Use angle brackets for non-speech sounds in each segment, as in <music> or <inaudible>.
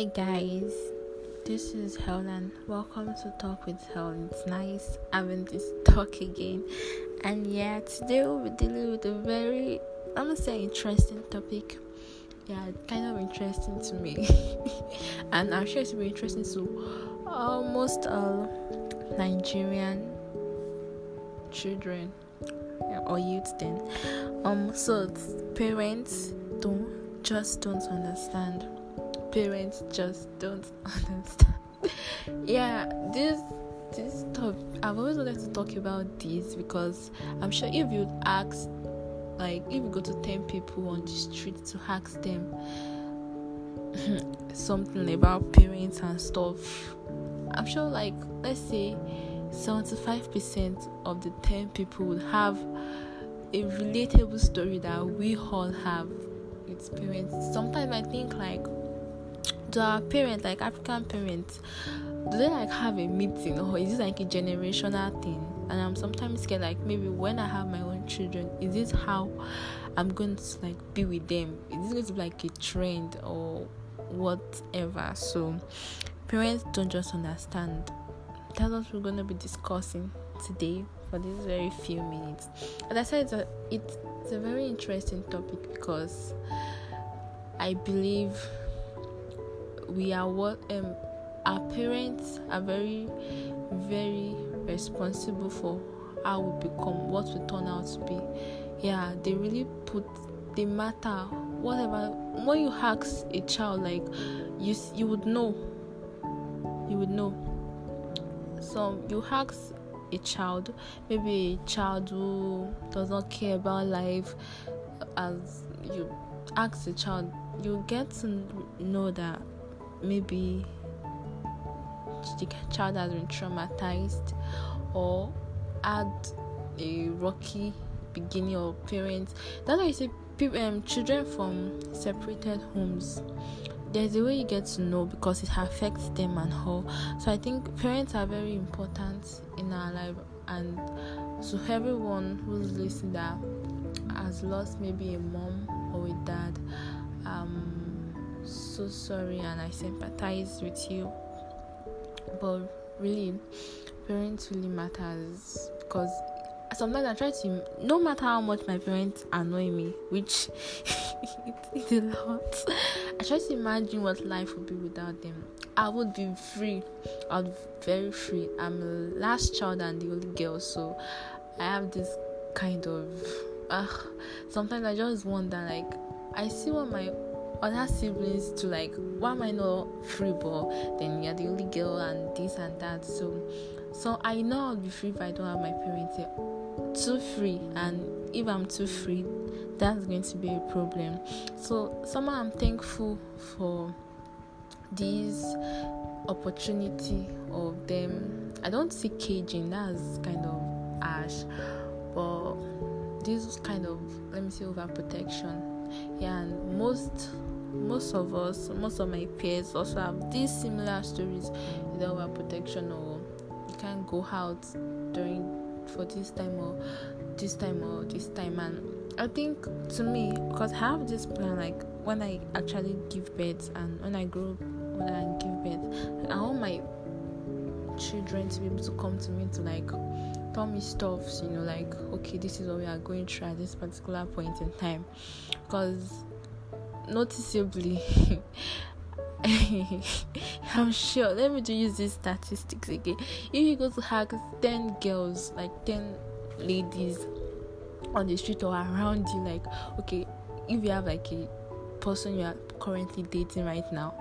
Hi guys, this is Helen. Welcome to Talk with Helen. It's nice having this talk again. And yeah, today we'll be dealing with a very, I'm gonna say, interesting topic. Yeah, kind of interesting to me, <laughs> and I'm sure it's be interesting to almost all Nigerian children yeah, or youth. Then, um, so parents don't just don't understand parents just don't <laughs> understand. yeah, this this stuff I've always wanted to talk about this because I'm sure if you ask like if you go to ten people on the street to ask them <laughs> something about parents and stuff, I'm sure like let's say 75% of the 10 people would have a relatable story that we all have with parents. Sometimes I think like our parents, like African parents, do they like have a meeting or is this like a generational thing? And I'm sometimes scared, like maybe when I have my own children, is this how I'm going to like be with them? Is this going to be like a trend or whatever? So parents don't just understand. That's what we're going to be discussing today for these very few minutes. As I said, a, it's a very interesting topic because I believe we are what um, our parents are very very responsible for how we become what we turn out to be. Yeah they really put the matter. Whatever when you ask a child like you you would know. You would know. So you ask a child maybe a child who does not care about life as you ask a child you get to know that maybe the child has been traumatized or had a rocky beginning or parents. That's why you say people, um, children from separated homes. There's a way you get to know because it affects them and how. So I think parents are very important in our life, and so everyone who's listening that has lost maybe a mom or a dad, um, so sorry and I sympathize with you. But really, parents really matters because sometimes I try to, no matter how much my parents annoy me, which it's a lot, I try to imagine what life would be without them. I would be free. I would be very free. I'm the last child and the only girl, so I have this kind of. Uh, sometimes I just wonder, like, I see what my other siblings to like why am I not free but then you're the only girl and this and that so so I know I'll be free if I don't have my parents here. Too free and if I'm too free that's going to be a problem. So somehow I'm thankful for this opportunity of them. I don't see caging, that's kind of ash, but this kind of let me say overprotection. Yeah, and most most of us, most of my peers also have these similar stories either over protection or you can't go out during for this time or this time or this time. And I think to me because I have this plan like when I actually give birth and when I grow when I give birth I want my children to be able to come to me to like tell me stuff you know like okay this is what we are going through at this particular point in time. Because noticeably <laughs> I'm sure. Let me just use these statistics again. If you go to hug 10 girls, like 10 ladies on the street or around you, like, okay, if you have like a person you are currently dating right now,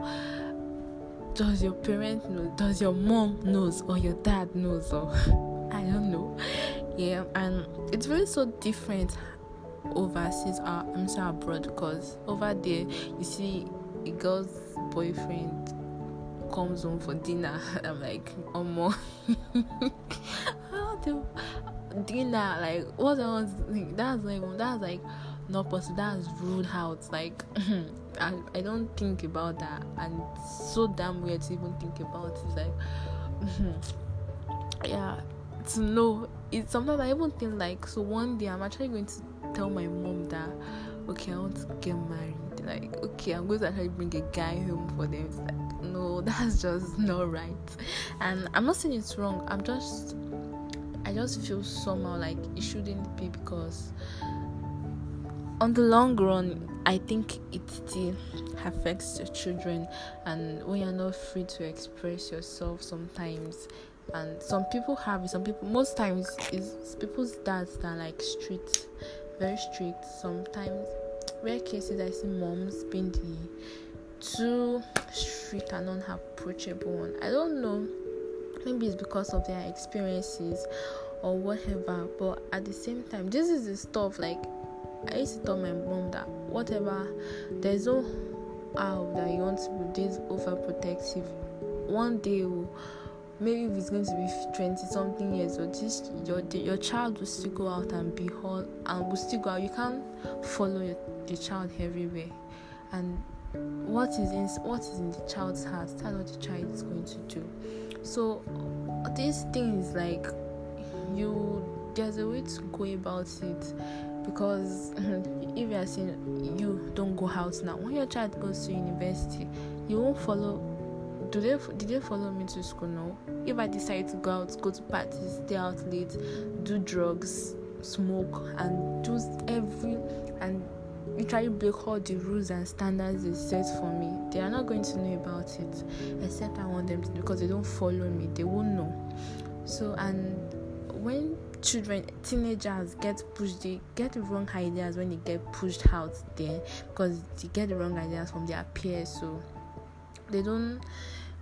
does your parent know? Does your mom knows or your dad knows or <laughs> I don't know. Yeah, and it's really so different overseas uh, I'm sorry abroad because over there you see a girl's boyfriend comes home for dinner. <laughs> I'm like, oh more <laughs> dinner like what I that's like that's like not possible that's rude out like <laughs> I, I don't think about that and so damn weird to even think about it. it's like yeah to know it's sometimes I even think like so one day I'm actually going to tell my mom that okay, I want to get married. like, okay, I'm going to actually bring a guy home for them. It's like, no, <laughs> that's just not right. And I'm not saying it's wrong. I'm just, I just feel somehow like it shouldn't be because on the long run, I think it still affects your children, and when you're not free to express yourself, sometimes, and some people have it, some people, most times, is people's dads that are like strict, very strict. Sometimes, rare cases, I see moms being the too strict and unapproachable one. I don't know, maybe it's because of their experiences or whatever, but at the same time, this is the stuff like I used to tell my mom that whatever, there's no how that you want to be this overprotective. One day, oh, maybe if it's going to be 20 something years or this your your child will still go out and be whole and will still go out. You can't follow your, your child everywhere, and what is in what is in the child's heart, that's what the child is going to do. So these things like you there's a way to go about it because <laughs> if you are saying you don't go out now when your child goes to university you won't follow do they they follow me to school? No. If i decide to go out go to parties stay out late do drugs smoke and do every and literally break all the rules and standards they set for me they are not going to know about it except i want them to because they don't follow me. They won't know. So and when children teenagers get pushed they get wrong ideas when they get pushed out there because they get the wrong ideas from their peers so they don't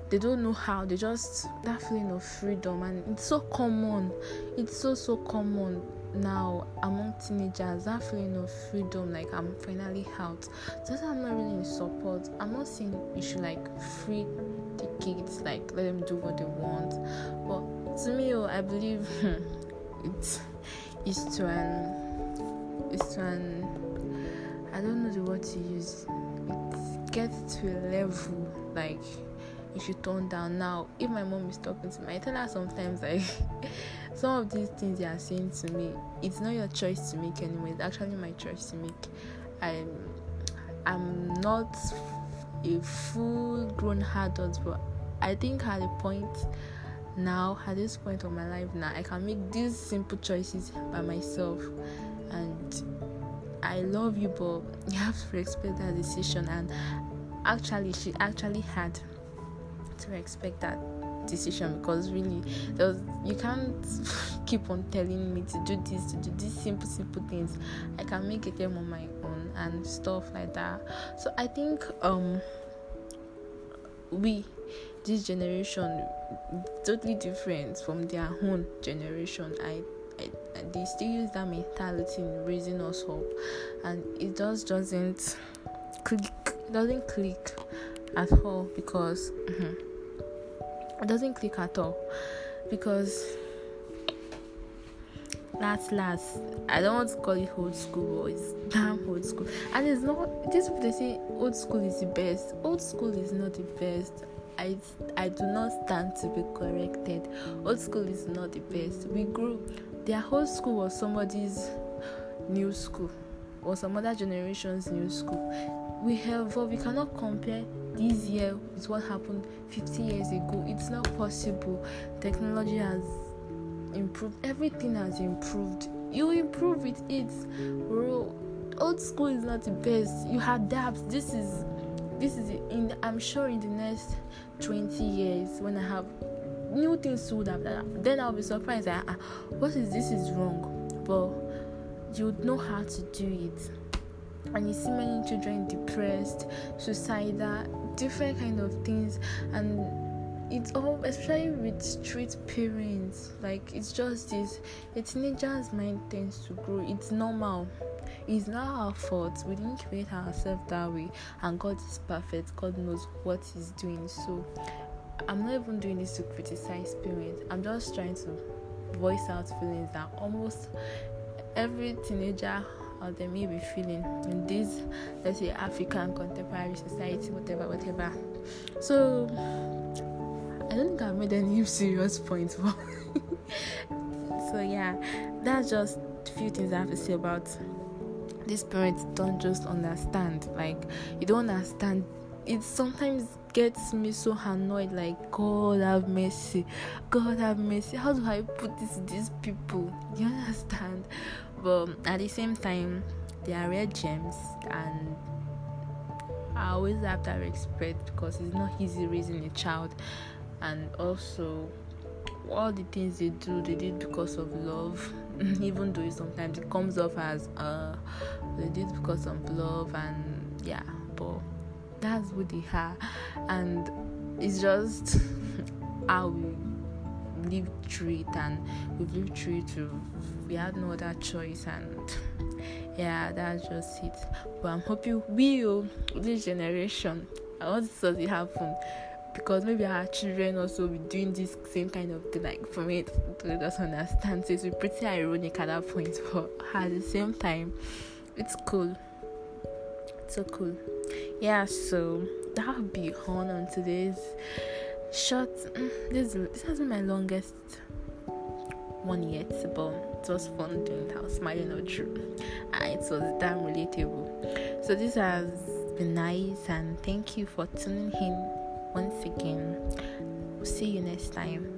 they don't know how they just that feeling of freedom and it's so common it's so so common now among teenagers that feeling of freedom like i'm finally out. That's i'm not really in support. I'm not saying you should like free the kids like let them do what they want. But to me oh, i believe <laughs> it's is to an is to an I don't know the word to use. It gets to a level like you should tone down. Now, if my mom is talking to me, I tell her sometimes like <laughs> some of these things they are saying to me, it's not your choice to make anyway. It's actually my choice to make. I'm I'm not a full grown adult, but I think at a point now at this point of my life now i can make these simple choices by myself and i love you but <laughs> you have to respect that decision and actually she actually had to respect that decision because really was, you can't <laughs> keep on telling me to do this to do these simple simple things. I can make it them on my own and stuff like that. So i think um we this generation totally different from their own generation. I, I, they still use that mentality in raising us up. And it just doesn't click it doesn't click at all because mm-hmm, it doesn't click at all because last last i don't want to call it old school but it's damn old school and it's not this they say old school is the best old school is not the best I, I do not stand to be corrected. Old school is not the best. We grew, their whole school was somebody's new school or some other generation's new school. We have, we cannot compare this year with what happened 50 years ago. It's not possible. Technology has improved, everything has improved. You improve with it. Old school is not the best. You adapt. This is this is in i'm sure in the next 20 years when i have new things to have then i'll be surprised ah, what is this is wrong but you know how to do it and you see many children depressed suicidal different kind of things and it's all especially with street parents like it's just this a teenager's mind tends to grow it's normal it's not our fault. We didn't create ourselves that way, and God is perfect. God knows what He's doing. So, I'm not even doing this to criticize parents. I'm just trying to voice out feelings that almost every teenager out they may be feeling in this, let's say, African contemporary society, whatever, whatever. So, I don't think I've made any <laughs> serious points, <laughs> so yeah, that's just a few things I have to say about these parents don't just understand. Like you don't understand. It sometimes gets me so annoyed. Like God have mercy, God have mercy. How do I put this to these people? You understand? But at the same time, they are rare gems, and I always have that respect because it's not easy raising a child, and also all the things they do, they did because of love. <laughs> Even though sometimes it comes off as uh, they did because of love, and yeah, but that's who they are, and it's just <laughs> how we live through it, and we've lived through it. We had no other choice, and <laughs> yeah, that's just it. But I'm hoping we, oh, this generation, I want to happen because maybe our children also be doing this same kind of thing like for me to just understand so it's pretty ironic at that point <laughs> but at the same time it's cool it's so cool yeah so that'll be on on today's short mm, this this has been my longest one yet but it was fun doing that smiling all through and it was damn relatable so this has been nice and thank you for tuning in once again. We'll see you next time.